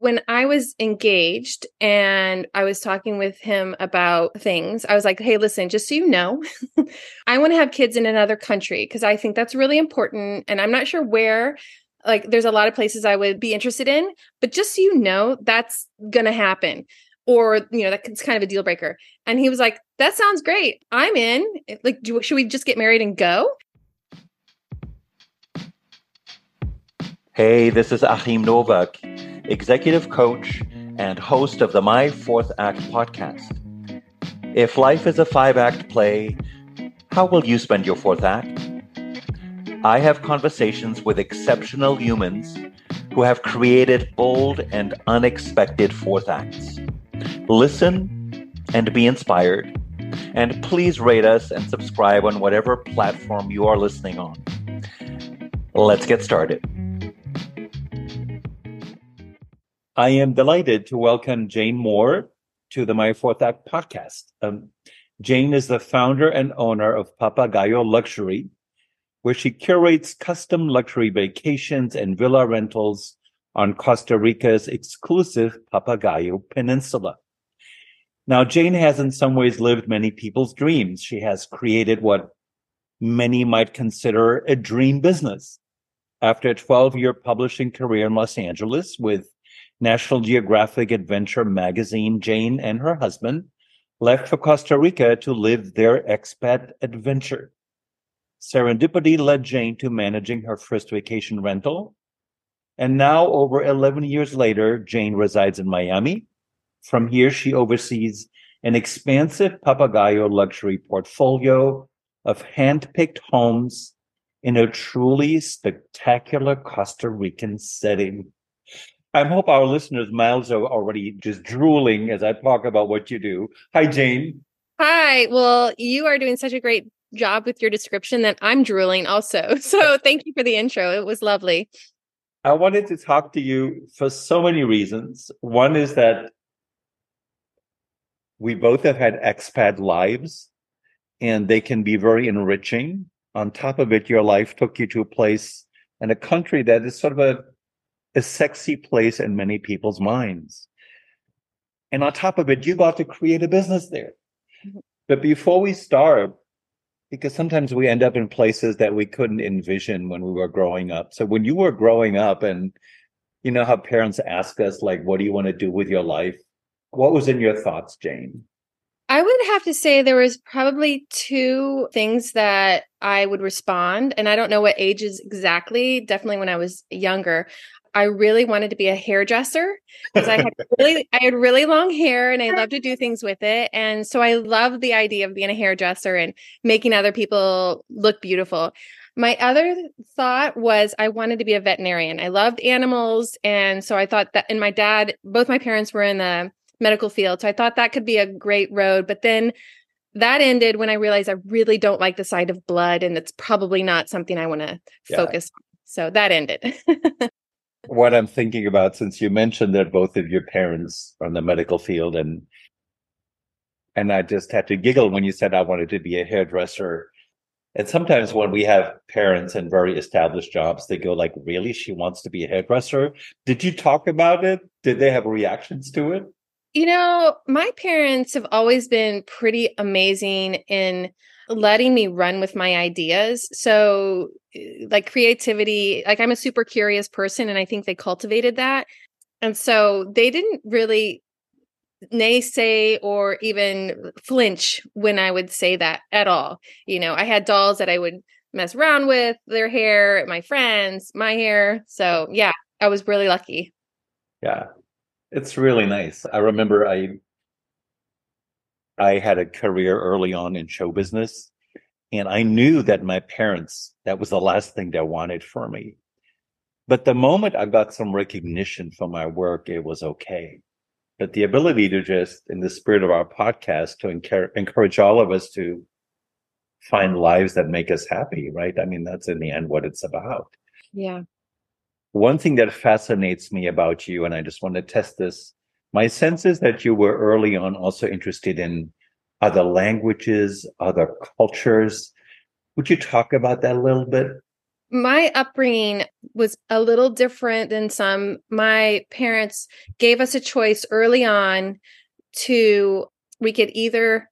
when I was engaged and I was talking with him about things, I was like, hey, listen, just so you know, I want to have kids in another country because I think that's really important. And I'm not sure where, like, there's a lot of places I would be interested in, but just so you know, that's going to happen. Or, you know, that's kind of a deal breaker. And he was like, that sounds great. I'm in. Like, do, should we just get married and go? Hey, this is Achim Nowak executive coach, and host of the My Fourth Act podcast. If life is a five act play, how will you spend your fourth act? I have conversations with exceptional humans who have created bold and unexpected fourth acts. Listen and be inspired. And please rate us and subscribe on whatever platform you are listening on. Let's get started. I am delighted to welcome Jane Moore to the My Fourth Act podcast. Um, Jane is the founder and owner of Papagayo Luxury, where she curates custom luxury vacations and villa rentals on Costa Rica's exclusive Papagayo Peninsula. Now, Jane has in some ways lived many people's dreams. She has created what many might consider a dream business. After a 12 year publishing career in Los Angeles with National Geographic Adventure magazine, Jane and her husband left for Costa Rica to live their expat adventure. Serendipity led Jane to managing her first vacation rental. And now, over 11 years later, Jane resides in Miami. From here, she oversees an expansive Papagayo luxury portfolio of hand-picked homes in a truly spectacular Costa Rican setting. I hope our listeners' mouths are already just drooling as I talk about what you do. Hi, Jane. Hi. Well, you are doing such a great job with your description that I'm drooling also. So thank you for the intro. It was lovely. I wanted to talk to you for so many reasons. One is that we both have had expat lives and they can be very enriching. On top of it, your life took you to a place and a country that is sort of a a sexy place in many people's minds. And on top of it, you got to create a business there. Mm-hmm. But before we start, because sometimes we end up in places that we couldn't envision when we were growing up. So when you were growing up and you know how parents ask us like what do you want to do with your life? What was in your thoughts, Jane? I would have to say there was probably two things that I would respond and I don't know what ages exactly, definitely when I was younger. I really wanted to be a hairdresser because I had really I had really long hair and I love to do things with it. And so I love the idea of being a hairdresser and making other people look beautiful. My other thought was I wanted to be a veterinarian. I loved animals. And so I thought that, and my dad, both my parents were in the medical field. So I thought that could be a great road. But then that ended when I realized I really don't like the sight of blood and it's probably not something I want to yeah. focus on. So that ended. what I'm thinking about since you mentioned that both of your parents are in the medical field and and I just had to giggle when you said I wanted to be a hairdresser. And sometimes when we have parents in very established jobs, they go like, "Really? She wants to be a hairdresser?" Did you talk about it? Did they have reactions to it? You know, my parents have always been pretty amazing in letting me run with my ideas. So, eh, like creativity, like I'm a super curious person, and I think they cultivated that. And so they didn't really naysay or even flinch when I would say that at all. You know, I had dolls that I would mess around with, their hair, my friends, my hair. So, yeah, I was really lucky. Yeah. It's really nice. I remember I I had a career early on in show business. And I knew that my parents, that was the last thing they wanted for me. But the moment I got some recognition for my work, it was okay. But the ability to just, in the spirit of our podcast, to encourage all of us to find lives that make us happy, right? I mean, that's in the end what it's about. Yeah. One thing that fascinates me about you, and I just want to test this my sense is that you were early on also interested in other languages, other cultures. Would you talk about that a little bit? My upbringing was a little different than some. My parents gave us a choice early on to we could either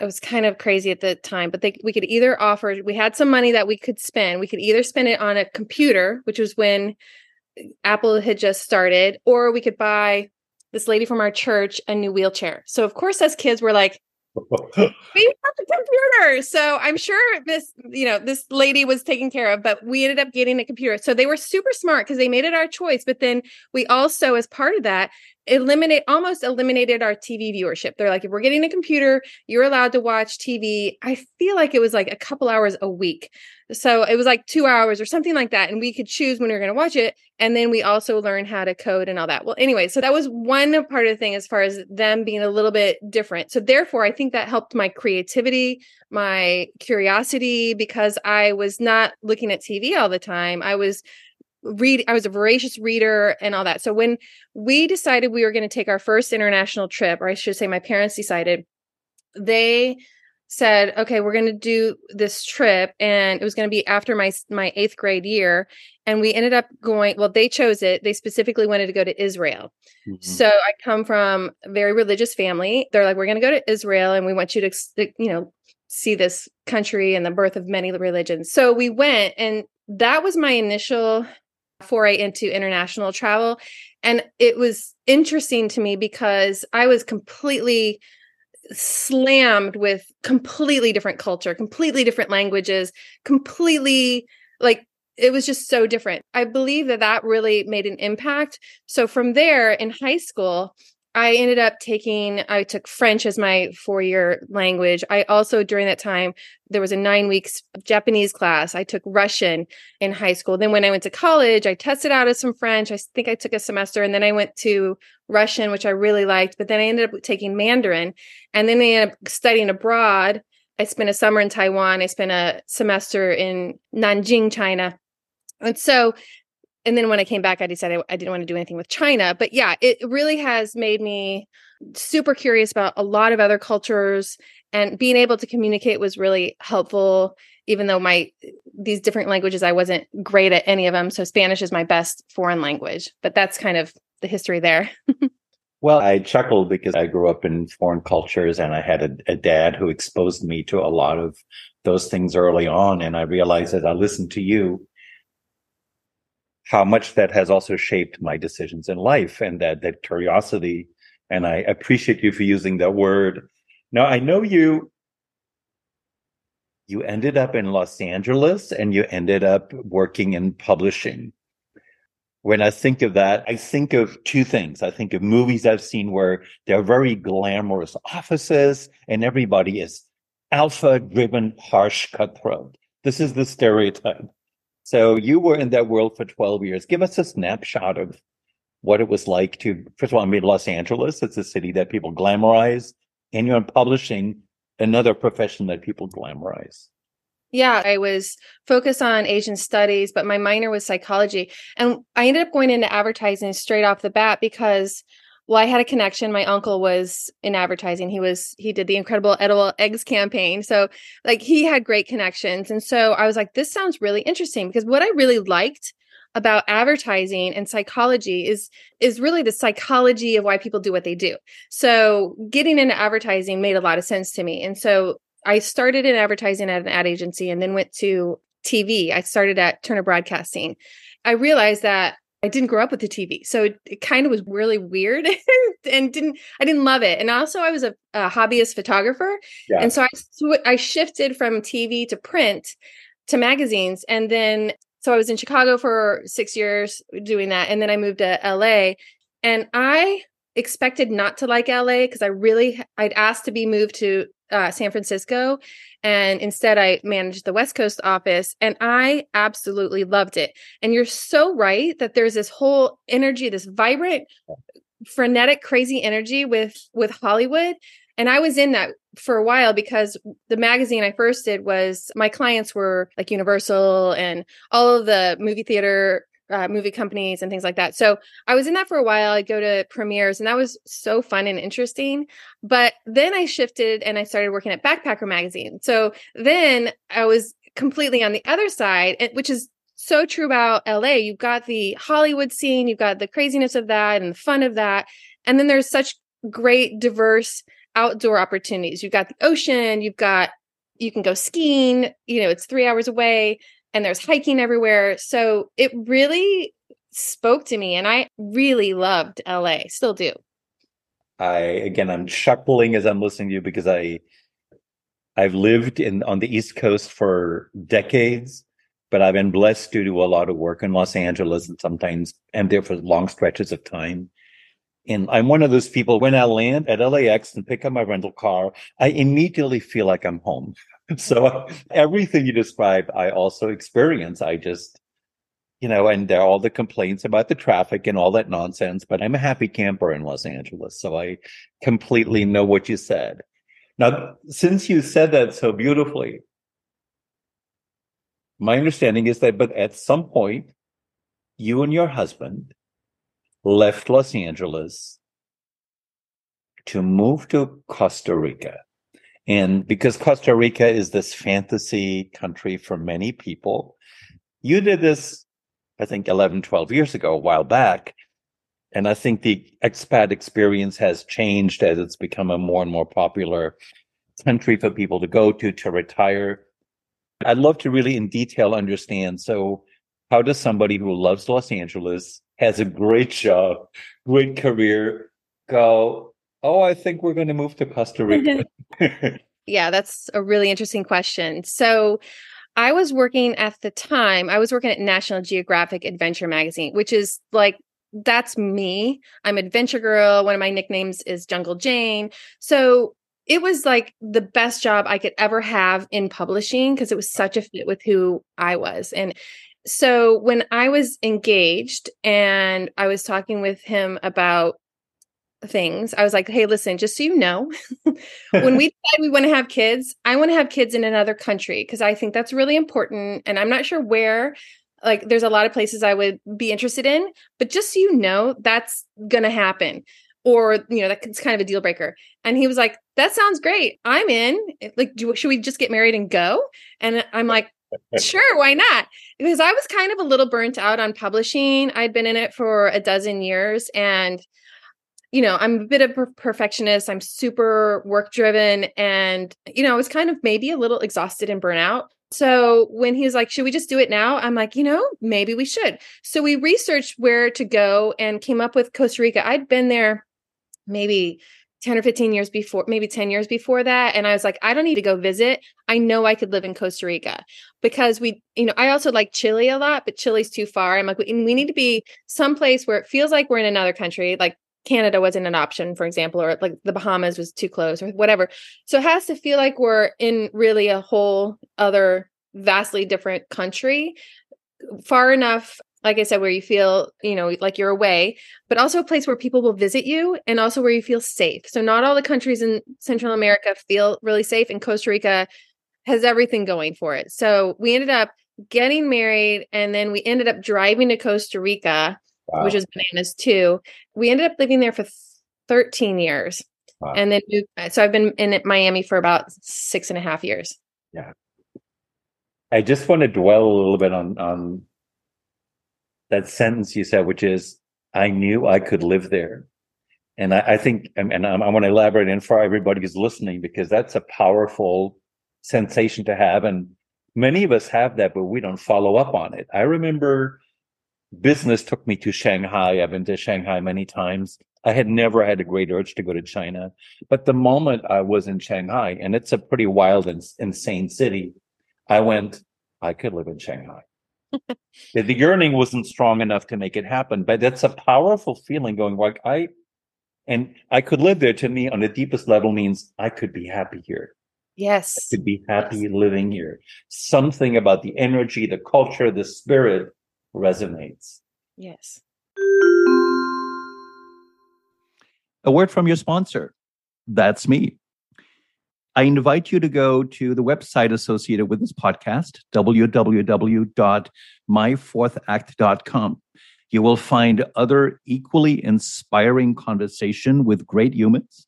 it was kind of crazy at the time, but they, we could either offer, we had some money that we could spend. We could either spend it on a computer, which was when Apple had just started, or we could buy this lady from our church a new wheelchair. So, of course, as kids, we're like, we have the computer. So I'm sure this, you know, this lady was taken care of, but we ended up getting a computer. So they were super smart because they made it our choice. But then we also, as part of that, eliminate almost eliminated our TV viewership. They're like, if we're getting a computer, you're allowed to watch TV. I feel like it was like a couple hours a week. So it was like two hours or something like that. And we could choose when we were going to watch it. And then we also learned how to code and all that. Well, anyway, so that was one part of the thing as far as them being a little bit different. So therefore, I think that helped my creativity, my curiosity, because I was not looking at TV all the time. I was read I was a voracious reader and all that. So when we decided we were going to take our first international trip, or I should say my parents decided, they said, "Okay, we're going to do this trip and it was going to be after my my 8th grade year." And we ended up going, well, they chose it. They specifically wanted to go to Israel. Mm-hmm. So I come from a very religious family. They're like, "We're going to go to Israel and we want you to you know, see this country and the birth of many religions." So we went and that was my initial foray into international travel. And it was interesting to me because I was completely slammed with completely different culture, completely different languages, completely like it was just so different. I believe that that really made an impact. So from there in high school, I ended up taking, I took French as my four year language. I also, during that time, there was a nine weeks Japanese class. I took Russian in high school. Then when I went to college, I tested out of some French. I think I took a semester and then I went to Russian, which I really liked. But then I ended up taking Mandarin and then I ended up studying abroad. I spent a summer in Taiwan. I spent a semester in Nanjing, China. And so and then when I came back, I decided I didn't want to do anything with China. But yeah, it really has made me super curious about a lot of other cultures and being able to communicate was really helpful even though my these different languages I wasn't great at any of them so Spanish is my best foreign language but that's kind of the history there well I chuckled because I grew up in foreign cultures and I had a, a, dad who exposed me to a lot of those things early on and I realized as I listened to you how much that has also shaped my decisions in life and that that curiosity. And i appreciate you for using that word. Now i know you you ended up in los angeles and you ended up working in publishing. When i think of that i think of two things. I think of movies i've seen where they're very glamorous offices and everybody is alpha driven harsh cutthroat. This is the stereotype so you were in that world for 12 years. Give us a snapshot of what it was like to, first of all, I mean, Los Angeles, it's a city that people glamorize, and you're in publishing, another profession that people glamorize. Yeah, I was focused on Asian studies, but my minor was psychology. And I ended up going into advertising straight off the bat because well i had a connection. My uncle was in advertising. He was he did the incredible edible eggs campaign. So like he had great connections. And so i was like this sounds really interesting because what i really liked about advertising and psychology is is really the psychology of why people do what they do. So getting into advertising made a lot of sense to me. And so i started in advertising at an ad agency and then went to tv i started at turner broadcasting. I realized that I didn't grow up with the TV, so it, it kind of was really weird, and didn't I didn't love it. And also, I was a, a hobbyist photographer, yeah. and so I sw- I shifted from TV to print to magazines, and then so I was in Chicago for six years doing that, and then I moved to LA, and I expected not to like LA because I really I'd asked to be moved to uh, San Francisco, and instead I managed the West Coast office, and I absolutely loved it. And you're so right that there's this whole energy, this vibrant, frenetic, crazy energy with with Hollywood. And I was in that for a while because the magazine I first did was my clients were like Universal and all of the movie theater uh, movie companies and things like that. So I was in that for a while. I'd go to premieres and that was so fun and interesting. But then I shifted and I started working at Backpacker magazine. So then I was completely on the other side, which is so true about LA. You've got the Hollywood scene, you've got the craziness of that and the fun of that. And then there's such great, diverse outdoor opportunities. You've got the ocean, you've got, you can go skiing, you know, it's three hours away and there's hiking everywhere. So it really spoke to me and I really loved LA, still do. I again I'm chuckling as I'm listening to you because I I've lived in on the East Coast for decades, but I've been blessed to do a lot of work in Los Angeles and sometimes am there for long stretches of time. And I'm one of those people when I land at LAX and pick up my rental car, I immediately feel like I'm home. so uh, everything you describe, I also experience. I just you know, and there are all the complaints about the traffic and all that nonsense, but I'm a happy camper in Los Angeles. So I completely know what you said. Now, since you said that so beautifully, my understanding is that, but at some point, you and your husband left Los Angeles to move to Costa Rica. And because Costa Rica is this fantasy country for many people, you did this I think 11, 12 years ago, a while back. And I think the expat experience has changed as it's become a more and more popular country for people to go to to retire. I'd love to really in detail understand. So, how does somebody who loves Los Angeles, has a great job, great career, go, oh, I think we're going to move to Costa Rica? yeah, that's a really interesting question. So, I was working at the time, I was working at National Geographic Adventure Magazine, which is like, that's me. I'm Adventure Girl. One of my nicknames is Jungle Jane. So it was like the best job I could ever have in publishing because it was such a fit with who I was. And so when I was engaged and I was talking with him about things. I was like, hey, listen, just so you know, when we decide we want to have kids, I want to have kids in another country because I think that's really important. And I'm not sure where, like, there's a lot of places I would be interested in, but just so you know, that's going to happen. Or, you know, that's kind of a deal breaker. And he was like, that sounds great. I'm in. Like, do, should we just get married and go? And I'm like, sure, why not? Because I was kind of a little burnt out on publishing. I'd been in it for a dozen years and you know, I'm a bit of a perfectionist. I'm super work driven. And, you know, I was kind of maybe a little exhausted and burnout. So when he was like, should we just do it now? I'm like, you know, maybe we should. So we researched where to go and came up with Costa Rica. I'd been there maybe 10 or 15 years before, maybe 10 years before that. And I was like, I don't need to go visit. I know I could live in Costa Rica because we, you know, I also like Chile a lot, but Chile's too far. I'm like, we, we need to be someplace where it feels like we're in another country, like Canada wasn't an option, for example, or like the Bahamas was too close or whatever. So it has to feel like we're in really a whole other vastly different country, far enough, like I said, where you feel, you know, like you're away, but also a place where people will visit you and also where you feel safe. So not all the countries in Central America feel really safe, and Costa Rica has everything going for it. So we ended up getting married and then we ended up driving to Costa Rica wow. which was bananas too. We ended up living there for 13 years. Wow. And then uh, so I've been in Miami for about six and a half years. Yeah. I just want to dwell a little bit on on that sentence you said, which is, "I knew I could live there," and I, I think, and, and I, I want to elaborate in for everybody who's listening because that's a powerful sensation to have, and many of us have that, but we don't follow up on it. I remember business took me to Shanghai. I've been to Shanghai many times. I had never had a great urge to go to China. But the moment I was in Shanghai, and it's a pretty wild and insane city, I went, I could live in Shanghai. the yearning wasn't strong enough to make it happen, but that's a powerful feeling going like I and I could live there to me on the deepest level means I could be happy here. Yes. I could be happy yes. living here. Something about the energy, the culture, the spirit resonates. Yes. A word from your sponsor. That's me. I invite you to go to the website associated with this podcast, www.myfourthact.com. You will find other equally inspiring conversation with great humans.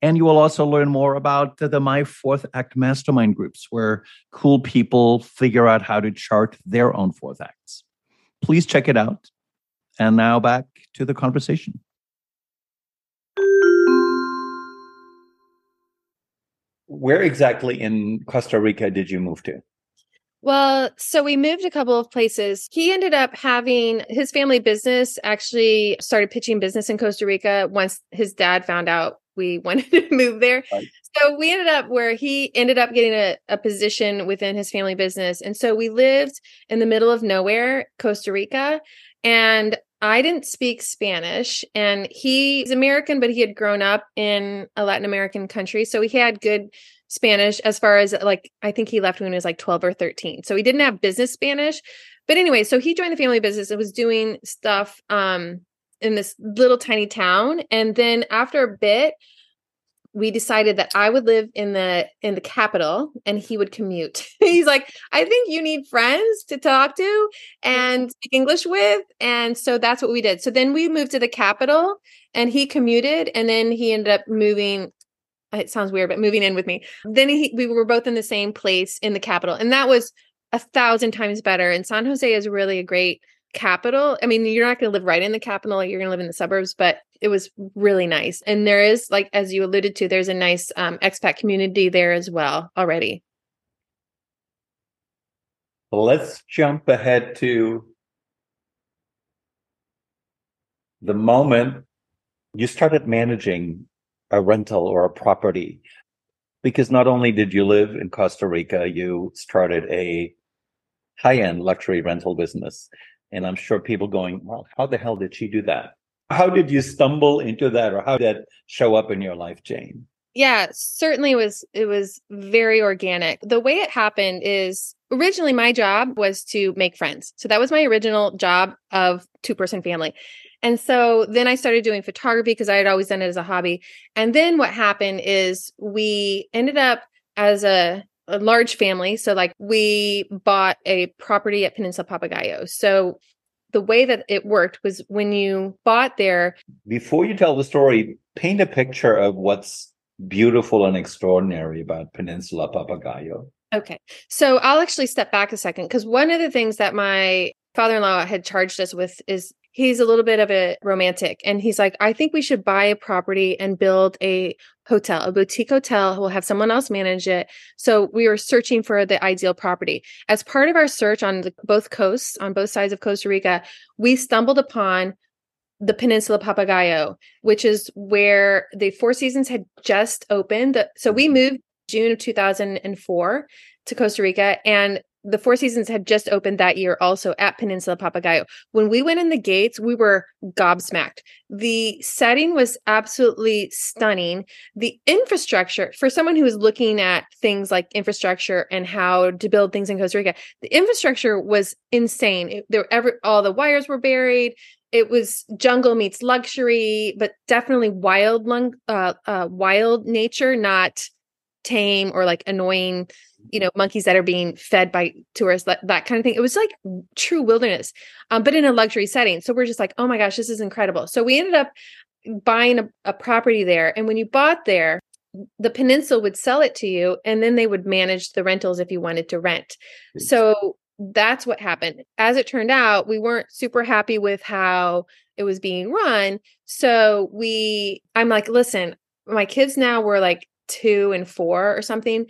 And you will also learn more about the, the My Fourth Act mastermind groups, where cool people figure out how to chart their own fourth acts. Please check it out. And now back to the conversation. Where exactly in Costa Rica did you move to? Well, so we moved a couple of places. He ended up having his family business actually started pitching business in Costa Rica once his dad found out we wanted to move there. Right. So we ended up where he ended up getting a, a position within his family business. And so we lived in the middle of nowhere, Costa Rica. And I didn't speak Spanish and he's American, but he had grown up in a Latin American country. So he had good Spanish as far as like, I think he left when he was like 12 or 13. So he didn't have business Spanish. But anyway, so he joined the family business and was doing stuff um, in this little tiny town. And then after a bit, we decided that I would live in the in the capital and he would commute. He's like, I think you need friends to talk to mm-hmm. and speak English with. And so that's what we did. So then we moved to the capital and he commuted and then he ended up moving it sounds weird, but moving in with me. Then he, we were both in the same place in the capital. And that was a thousand times better. And San Jose is really a great capital. I mean, you're not going to live right in the capital, you're going to live in the suburbs, but it was really nice. And there is, like, as you alluded to, there's a nice um, expat community there as well already. Let's jump ahead to the moment you started managing a rental or a property. Because not only did you live in Costa Rica, you started a high end luxury rental business. And I'm sure people going, well, how the hell did she do that? How did you stumble into that or how did that show up in your life, Jane? Yeah, certainly it was it was very organic. The way it happened is originally my job was to make friends. So that was my original job of two person family. And so then I started doing photography because I had always done it as a hobby. And then what happened is we ended up as a, a large family. So, like, we bought a property at Peninsula Papagayo. So, the way that it worked was when you bought there. Before you tell the story, paint a picture of what's beautiful and extraordinary about Peninsula Papagayo. Okay. So I'll actually step back a second because one of the things that my father in law had charged us with is he's a little bit of a romantic and he's like i think we should buy a property and build a hotel a boutique hotel. We'll have someone else manage it. So we were searching for the ideal property. As part of our search on the, both coasts on both sides of costa rica we stumbled upon the peninsula papagayo which is where the four seasons had just opened. So we moved june of 2004 to costa rica and the Four Seasons had just opened that year also at Peninsula Papagayo. When we went in the gates, we were gobsmacked. The setting was absolutely stunning. The infrastructure, for someone who is looking at things like infrastructure and how to build things in Costa Rica, the infrastructure was insane. It, there, every, all the wires were buried. It was jungle meets luxury, but definitely wild, uh, uh, wild nature, not tame or like annoying you know monkeys that are being fed by tourists that, that kind of thing. It was like true wilderness um, but in a luxury setting. So we're just like oh my gosh this is incredible. So we ended up buying a, a property there and when you bought there the peninsula would sell it to you and then they would manage the rentals if you wanted to rent. So that's what happened. As it turned out we weren't super happy with how it was being run. So we i'm like listen my kids now were like two and four or something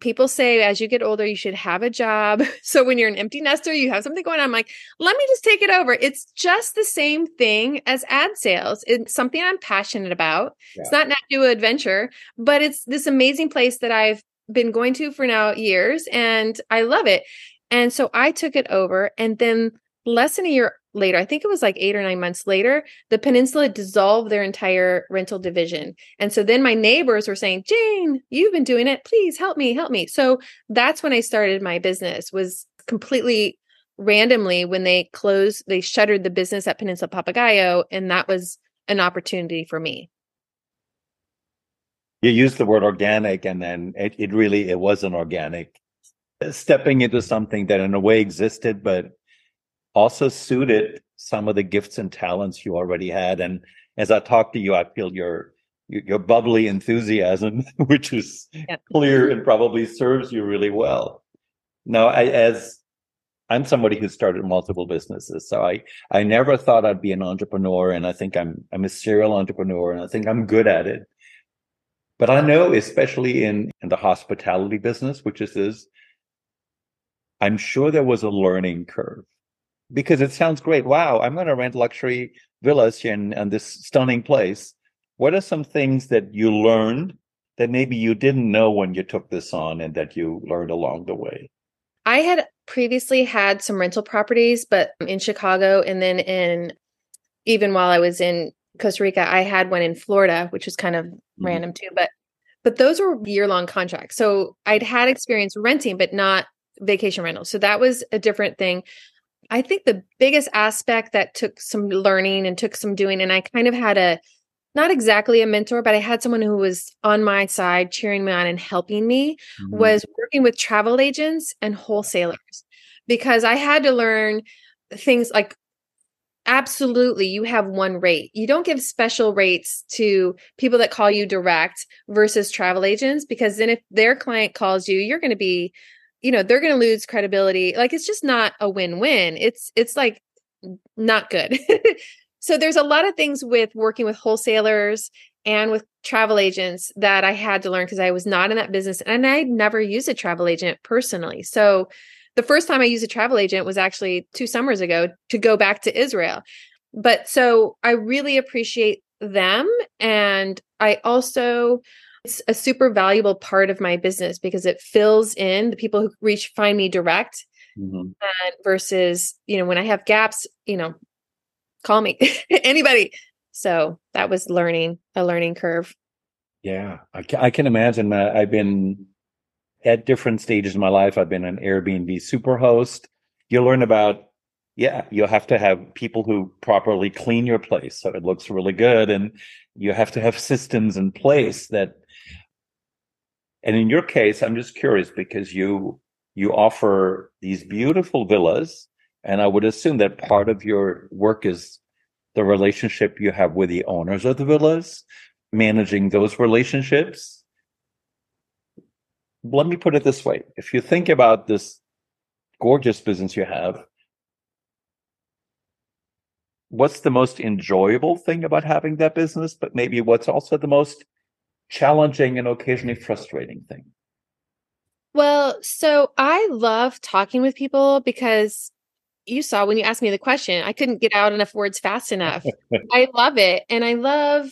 people say as you get older you should have a job. So when you're an empty nester you have something going on I'm like let me just take it over. It's just the same thing as ad sales. It's something i'm passionate about. Yeah. it's not not do adventure but it's this amazing place that i've been going to for now years and i love it. And so i took it over and then less than a year later, I think it was like eight or nine months later, the peninsula dissolved their entire rental division. And so then my neighbors were saying, Jane, you've been doing it. Please help me, help me. So that's when I started my business, was completely randomly when they closed, they shuttered the business at Peninsula Papagayo. And that was an opportunity for me. You used the word organic, and then it, it really it wasn't organic. Stepping into something that in a way existed, but also suited some of the gifts and talents you already had. And as I talk to you, I feel you're your bubbly enthusiasm, which is yeah. clear and probably serves you really well. Now, I, as I'm somebody who started multiple businesses, so I I never thought I'd be an entrepreneur, and I think I'm I'm a serial entrepreneur, and I think I'm good at it. But I know, especially in in the hospitality business, which is is, I'm sure there was a learning curve because it sounds great. Wow, I'm going to rent luxury villas in, in this stunning place. What are some things that you learned that maybe you didn't know when you took this on and that you learned along the way? I had previously had some rental properties, but in Chicago and then in even while I was in Costa Rica, I had one in Florida, which was kind of mm-hmm. random too. But but those were year long contracts. So I'd had experience renting, but not vacation rentals. So that was a different thing. I think the biggest aspect that took some learning and took some doing, and I kind of had a not exactly a mentor, but I had someone who was on my side, cheering me on and helping me, mm-hmm. was working with travel agents and wholesalers because I had to learn things like absolutely you have one rate. You don't give special rates to people that call you direct versus travel agents because then if their client calls you, you're going to be you know, they're going to lose credibility. Like it's just not a win-win. It's it's like not good. so there's a lot of things with working with wholesalers and with travel agents that I had to learn because I was not in that business and I never used a travel agent personally. So the first time I used a travel agent was actually 2 summers ago to go back to Israel. But so I really appreciate them and I also it's a super valuable part of my business because it fills in the people who reach find me direct mm-hmm. and versus, you know, when I have gaps, you know, call me anybody. So that was learning a learning curve. Yeah, I can, I can imagine. Uh, I've been at different stages in my life. I've been an Airbnb superhost. You learn about, yeah, you'll have to have people who properly clean your place so it looks really good. And you have to have systems in place that and in your case, I'm just curious because you you offer these beautiful villas, and I would assume that part of your work is the relationship you have with the owners of the villas, managing those relationships. Let me put it this way: if you think about this gorgeous business you have, what's the most enjoyable thing about having that business? But maybe what's also the most challenging and occasionally frustrating thing? Well, so I love talking with people because you saw when you asked me the question, I couldn't get out enough words fast enough. I love it. And I love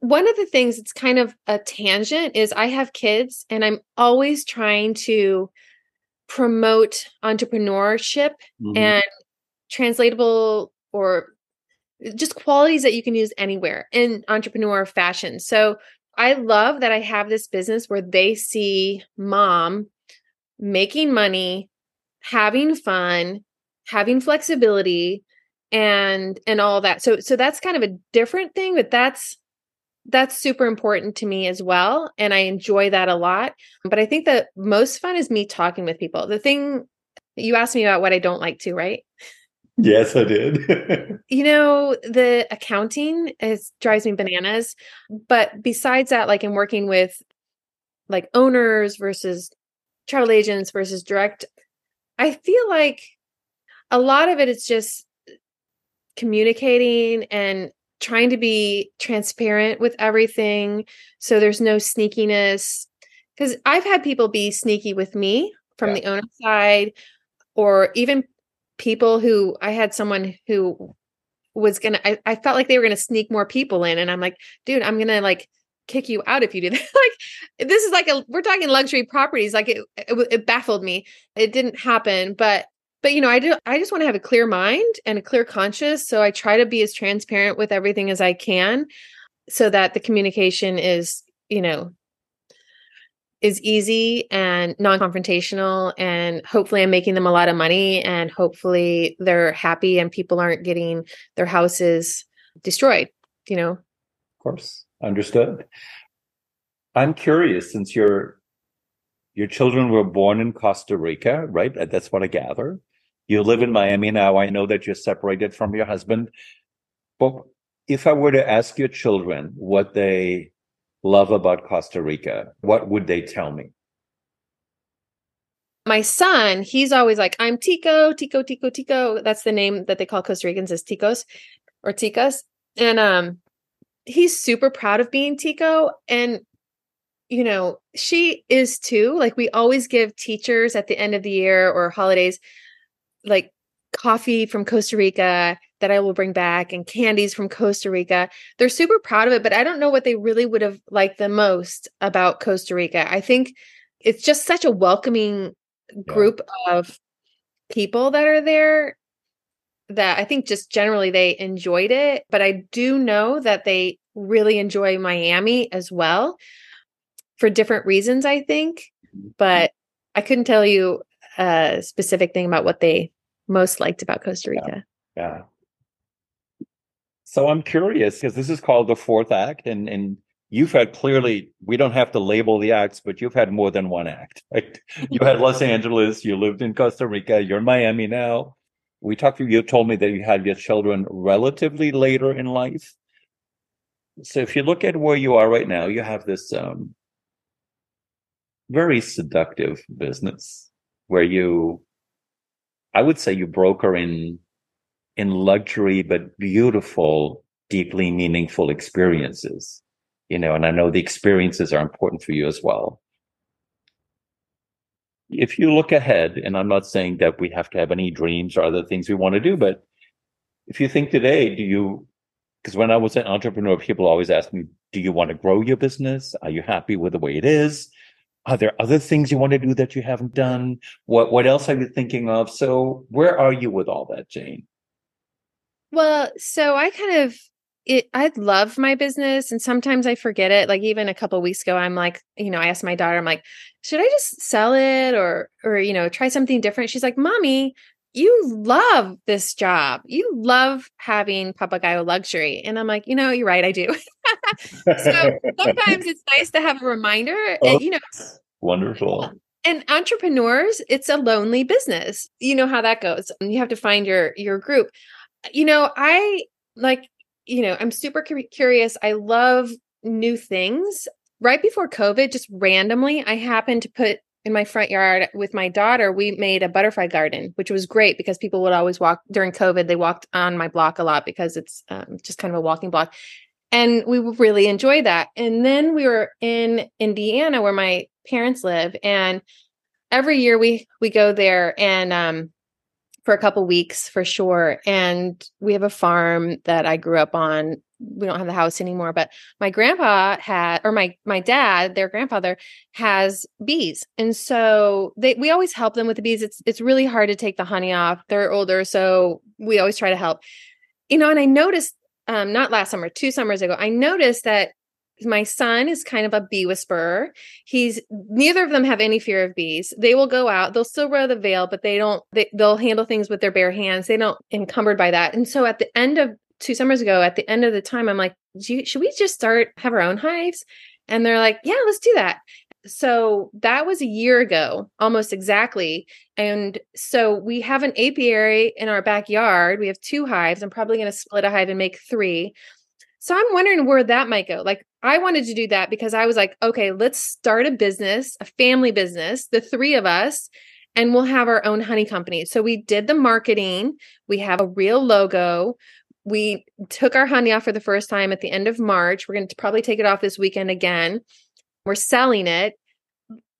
one of the things it's kind of a tangent is I have kids and I'm always trying to promote entrepreneurship mm-hmm. and translatable or just qualities that you can use anywhere in entrepreneur fashion. So I love that I have this business where they see mom making money, having fun, having flexibility and and all that. So so that's kind of a different thing, but that's that's super important to me as well and I enjoy that a lot. But I think the most fun is me talking with people. The thing you asked me about what I don't like to, right? Yes, I did. you know, the accounting is drives me bananas. But besides that, like in working with like owners versus travel agents versus direct, I feel like a lot of it is just communicating and trying to be transparent with everything so there's no sneakiness because i've had people be sneaky with me from yeah. the owner side or even people who I had someone who was gonna I, I felt like they were gonna sneak more people in and I'm like, dude, I'm gonna like kick you out if you do that. like this is like a we're talking luxury properties. Like it, it, it baffled me. It didn't happen, but but you know, I do I just want to have a clear mind and a clear conscience. So I try to be as transparent with everything as I can so that the communication is, you know, is easy and non-confrontational and hopefully I'm making them a lot of money and hopefully they're happy and people aren't getting their houses destroyed, you know. Of course. Understood. I'm curious since your your children were born in Costa Rica, right? Uh, that's what I gather. You live in Miami now. I know that you're separated from your husband. But if I were to ask your children what they love about Costa Rica, what would they tell me? My son, he's always like, I'm Tico, Tico, Tico, Tico. That's the name that they call Costa Ricans is Ticos or Ticas. And um he's super proud of being Tico. And you know, she is too. Like we always give teachers at the end of the year or holidays like coffee from Costa Rica that I will bring back and candies from Costa Rica. They're super proud of it, but I don't know what they really would have liked the most about Costa Rica. I think it's just such a welcoming group yeah. of people that are there that I think just generally they enjoyed it. But I do know that they really enjoy Miami as well for different reasons, I think. Mm-hmm. But I couldn't tell you a specific thing about what they most liked about Costa Rica. Yeah. yeah. So I'm curious because this is called the fourth act, and and you've had clearly we don't have to label the acts, but you've had more than one act. Right? You had Los Angeles, you lived in Costa Rica, you're in Miami now. We talked to you. You told me that you had your children relatively later in life. So if you look at where you are right now, you have this um, very seductive business where you, I would say, you broker in in luxury but beautiful, deeply meaningful experiences. You know, and I know the experiences are important for you as well. If you look ahead, and I'm not saying that we have to have any dreams or other things we want to do, but if you think today, do you because when I was an entrepreneur, people always ask me, do you want to grow your business? Are you happy with the way it is? Are there other things you want to do that you haven't done? What what else are you thinking of? So where are you with all that, Jane? Well, so I kind of it I love my business and sometimes I forget it. Like even a couple weeks ago I'm like, you know, I asked my daughter I'm like, should I just sell it or or you know, try something different? She's like, "Mommy, you love this job. You love having Papagayo luxury." And I'm like, "You know, you're right, I do." so sometimes it's nice to have a reminder oh, and you know, wonderful and entrepreneurs it's a lonely business you know how that goes you have to find your your group you know, I like, you know, I'm super curious. I love new things. Right before COVID, just randomly, I happened to put in my front yard with my daughter, we made a butterfly garden, which was great because people would always walk during COVID. They walked on my block a lot because it's um, just kind of a walking block. And we really enjoy that. And then we were in Indiana where my parents live. And every year we we go there and um for a couple weeks for sure. And we have a farm that I grew up on. We don't have the house anymore, but my grandpa had, or my my dad, their grandfather has bees, and so they we always help them with the bees. It's it's really hard to take the honey off. They're older, so we always try to help. You know, and I noticed um, not last summer, two summers ago, I noticed that my son is kind of a bee whisperer. He's neither of them have any fear of bees. They will go out, they'll still wear the veil, but they don't they, they'll handle things with their bare hands. They don't encumbered by that. And so at the end of two summers ago, at the end of the time, I'm like, should we just start have our own hives? And they're like, yeah, let's do that. So that was a year ago, almost exactly. And so we have an apiary in our backyard. We have two hives. I'm probably going to split a hive and make three. So I'm wondering where that might go. Like I wanted to do that because I was like, okay, let's start a business, a family business, the three of us, and we'll have our own honey company. So we did the marketing, we have a real logo. We took our honey off for the first time at the end of March. We're going to probably take it off this weekend again. We're selling it.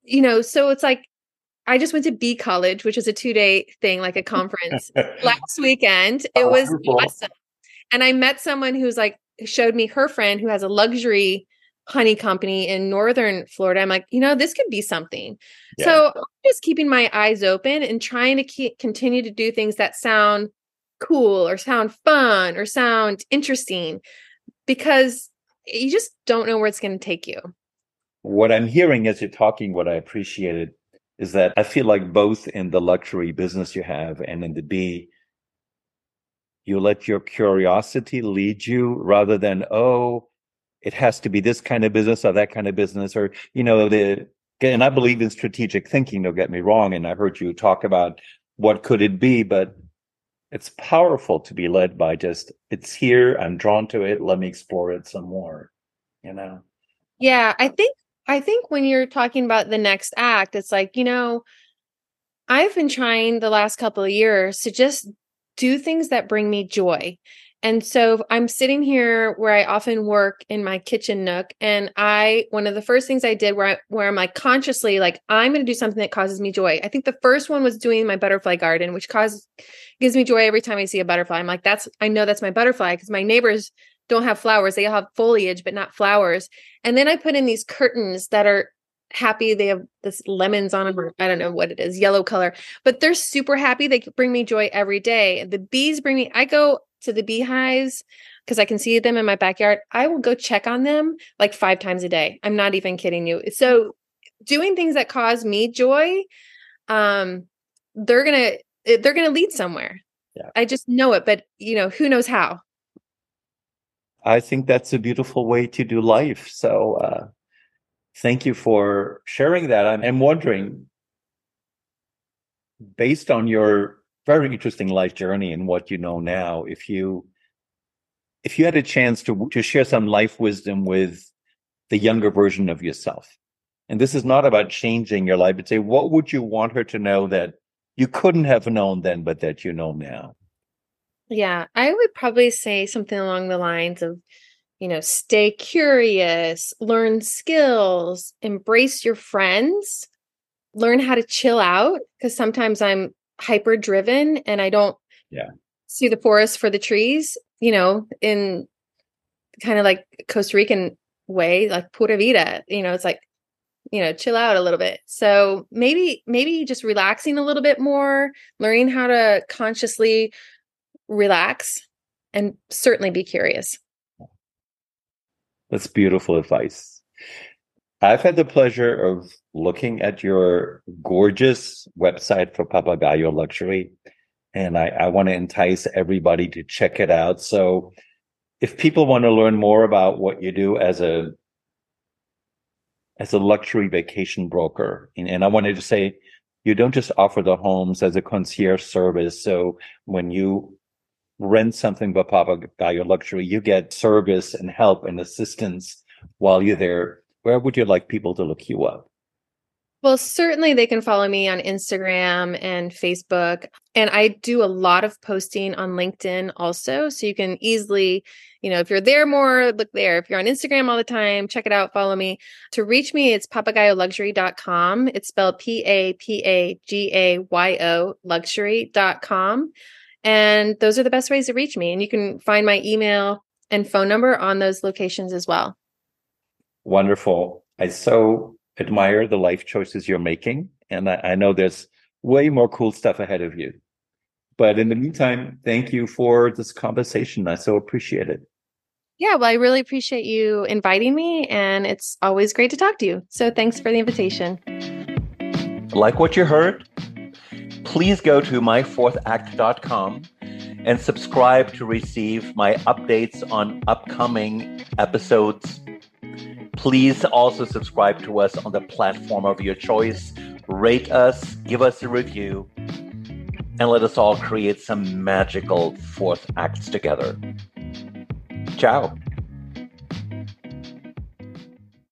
You know, so it's like I just went to Bee College, which is a two day thing, like a conference last weekend. It oh, was awesome. And I met someone who's like showed me her friend who has a luxury honey company in northern Florida. I'm like, you know, this could be something. Yeah. So I'm just keeping my eyes open and trying to keep, continue to do things that sound cool or sound fun or sound interesting because you just don't know where it's going to take you. What I'm hearing as you're talking, what I appreciated is that I feel like both in the luxury business you have and in the bee you let your curiosity lead you rather than, oh, it has to be this kind of business or that kind of business, or, you know, the, and I believe in strategic thinking, don't get me wrong. And I heard you talk about what could it be, but it's powerful to be led by just it's here i'm drawn to it let me explore it some more you know yeah i think i think when you're talking about the next act it's like you know i've been trying the last couple of years to just do things that bring me joy and so I'm sitting here where I often work in my kitchen nook and I one of the first things I did where I where I'm like consciously like I'm going to do something that causes me joy. I think the first one was doing my butterfly garden which causes gives me joy every time I see a butterfly. I'm like that's I know that's my butterfly because my neighbors don't have flowers. They all have foliage but not flowers. And then I put in these curtains that are happy. They have this lemons on them, or I don't know what it is, yellow color, but they're super happy. They bring me joy every day. The bees bring me, I go to the beehives because I can see them in my backyard, I will go check on them like five times a day. I'm not even kidding you. So doing things that cause me joy, um, they're gonna eh, they're gonna lead somewhere. Yeah. I just know it, but you know, who knows how. I think that's a beautiful way to do life. So uh thank you for sharing that. I'm, I'm wondering, based on your very interesting life journey and what you know now. If you if you had a chance to to share some life wisdom with the younger version of yourself, and this is not about changing your life, but say what would you want her to know that you couldn't have known then, but that you know now? Yeah, I would probably say something along the lines of, you know, stay curious, learn skills, embrace your friends, learn how to chill out because sometimes I'm hyper driven and I don't yeah see the forest for the trees, you know, in kind of like Costa Rican way, like pura vida, you know, it's like, you know, chill out a little bit. So maybe, maybe just relaxing a little bit more, learning how to consciously relax and certainly be curious. That's beautiful advice. I've had the pleasure of looking at your gorgeous website for Papagayo Luxury, and I, I want to entice everybody to check it out. So, if people want to learn more about what you do as a as a luxury vacation broker, and, and I wanted to say you don't just offer the homes as a concierge service. So when you rent something by Papagayo Luxury, you get service and help and assistance while you're there where would you like people to look you up? Well, certainly they can follow me on Instagram and Facebook. And I do a lot of posting on LinkedIn also. So you can easily, you know, if you're there more, look there. If you're on Instagram all the time, check it out, follow me. To reach me, it's papagayoluxury.com. It's spelled P A P A G A Y O luxury.com. And those are the best ways to reach me. And you can find my email and phone number on those locations as well. Wonderful. I so admire the life choices you're making. And I, I know there's way more cool stuff ahead of you. But in the meantime, thank you for this conversation. I so appreciate it. Yeah, well, I really appreciate you inviting me, and it's always great to talk to you. So thanks for the invitation. Like what you heard? Please go to myfourthact.com and subscribe to receive my updates on upcoming episodes Please also subscribe to us on the platform of your choice. Rate us, give us a review, and let us all create some magical fourth acts together. Ciao.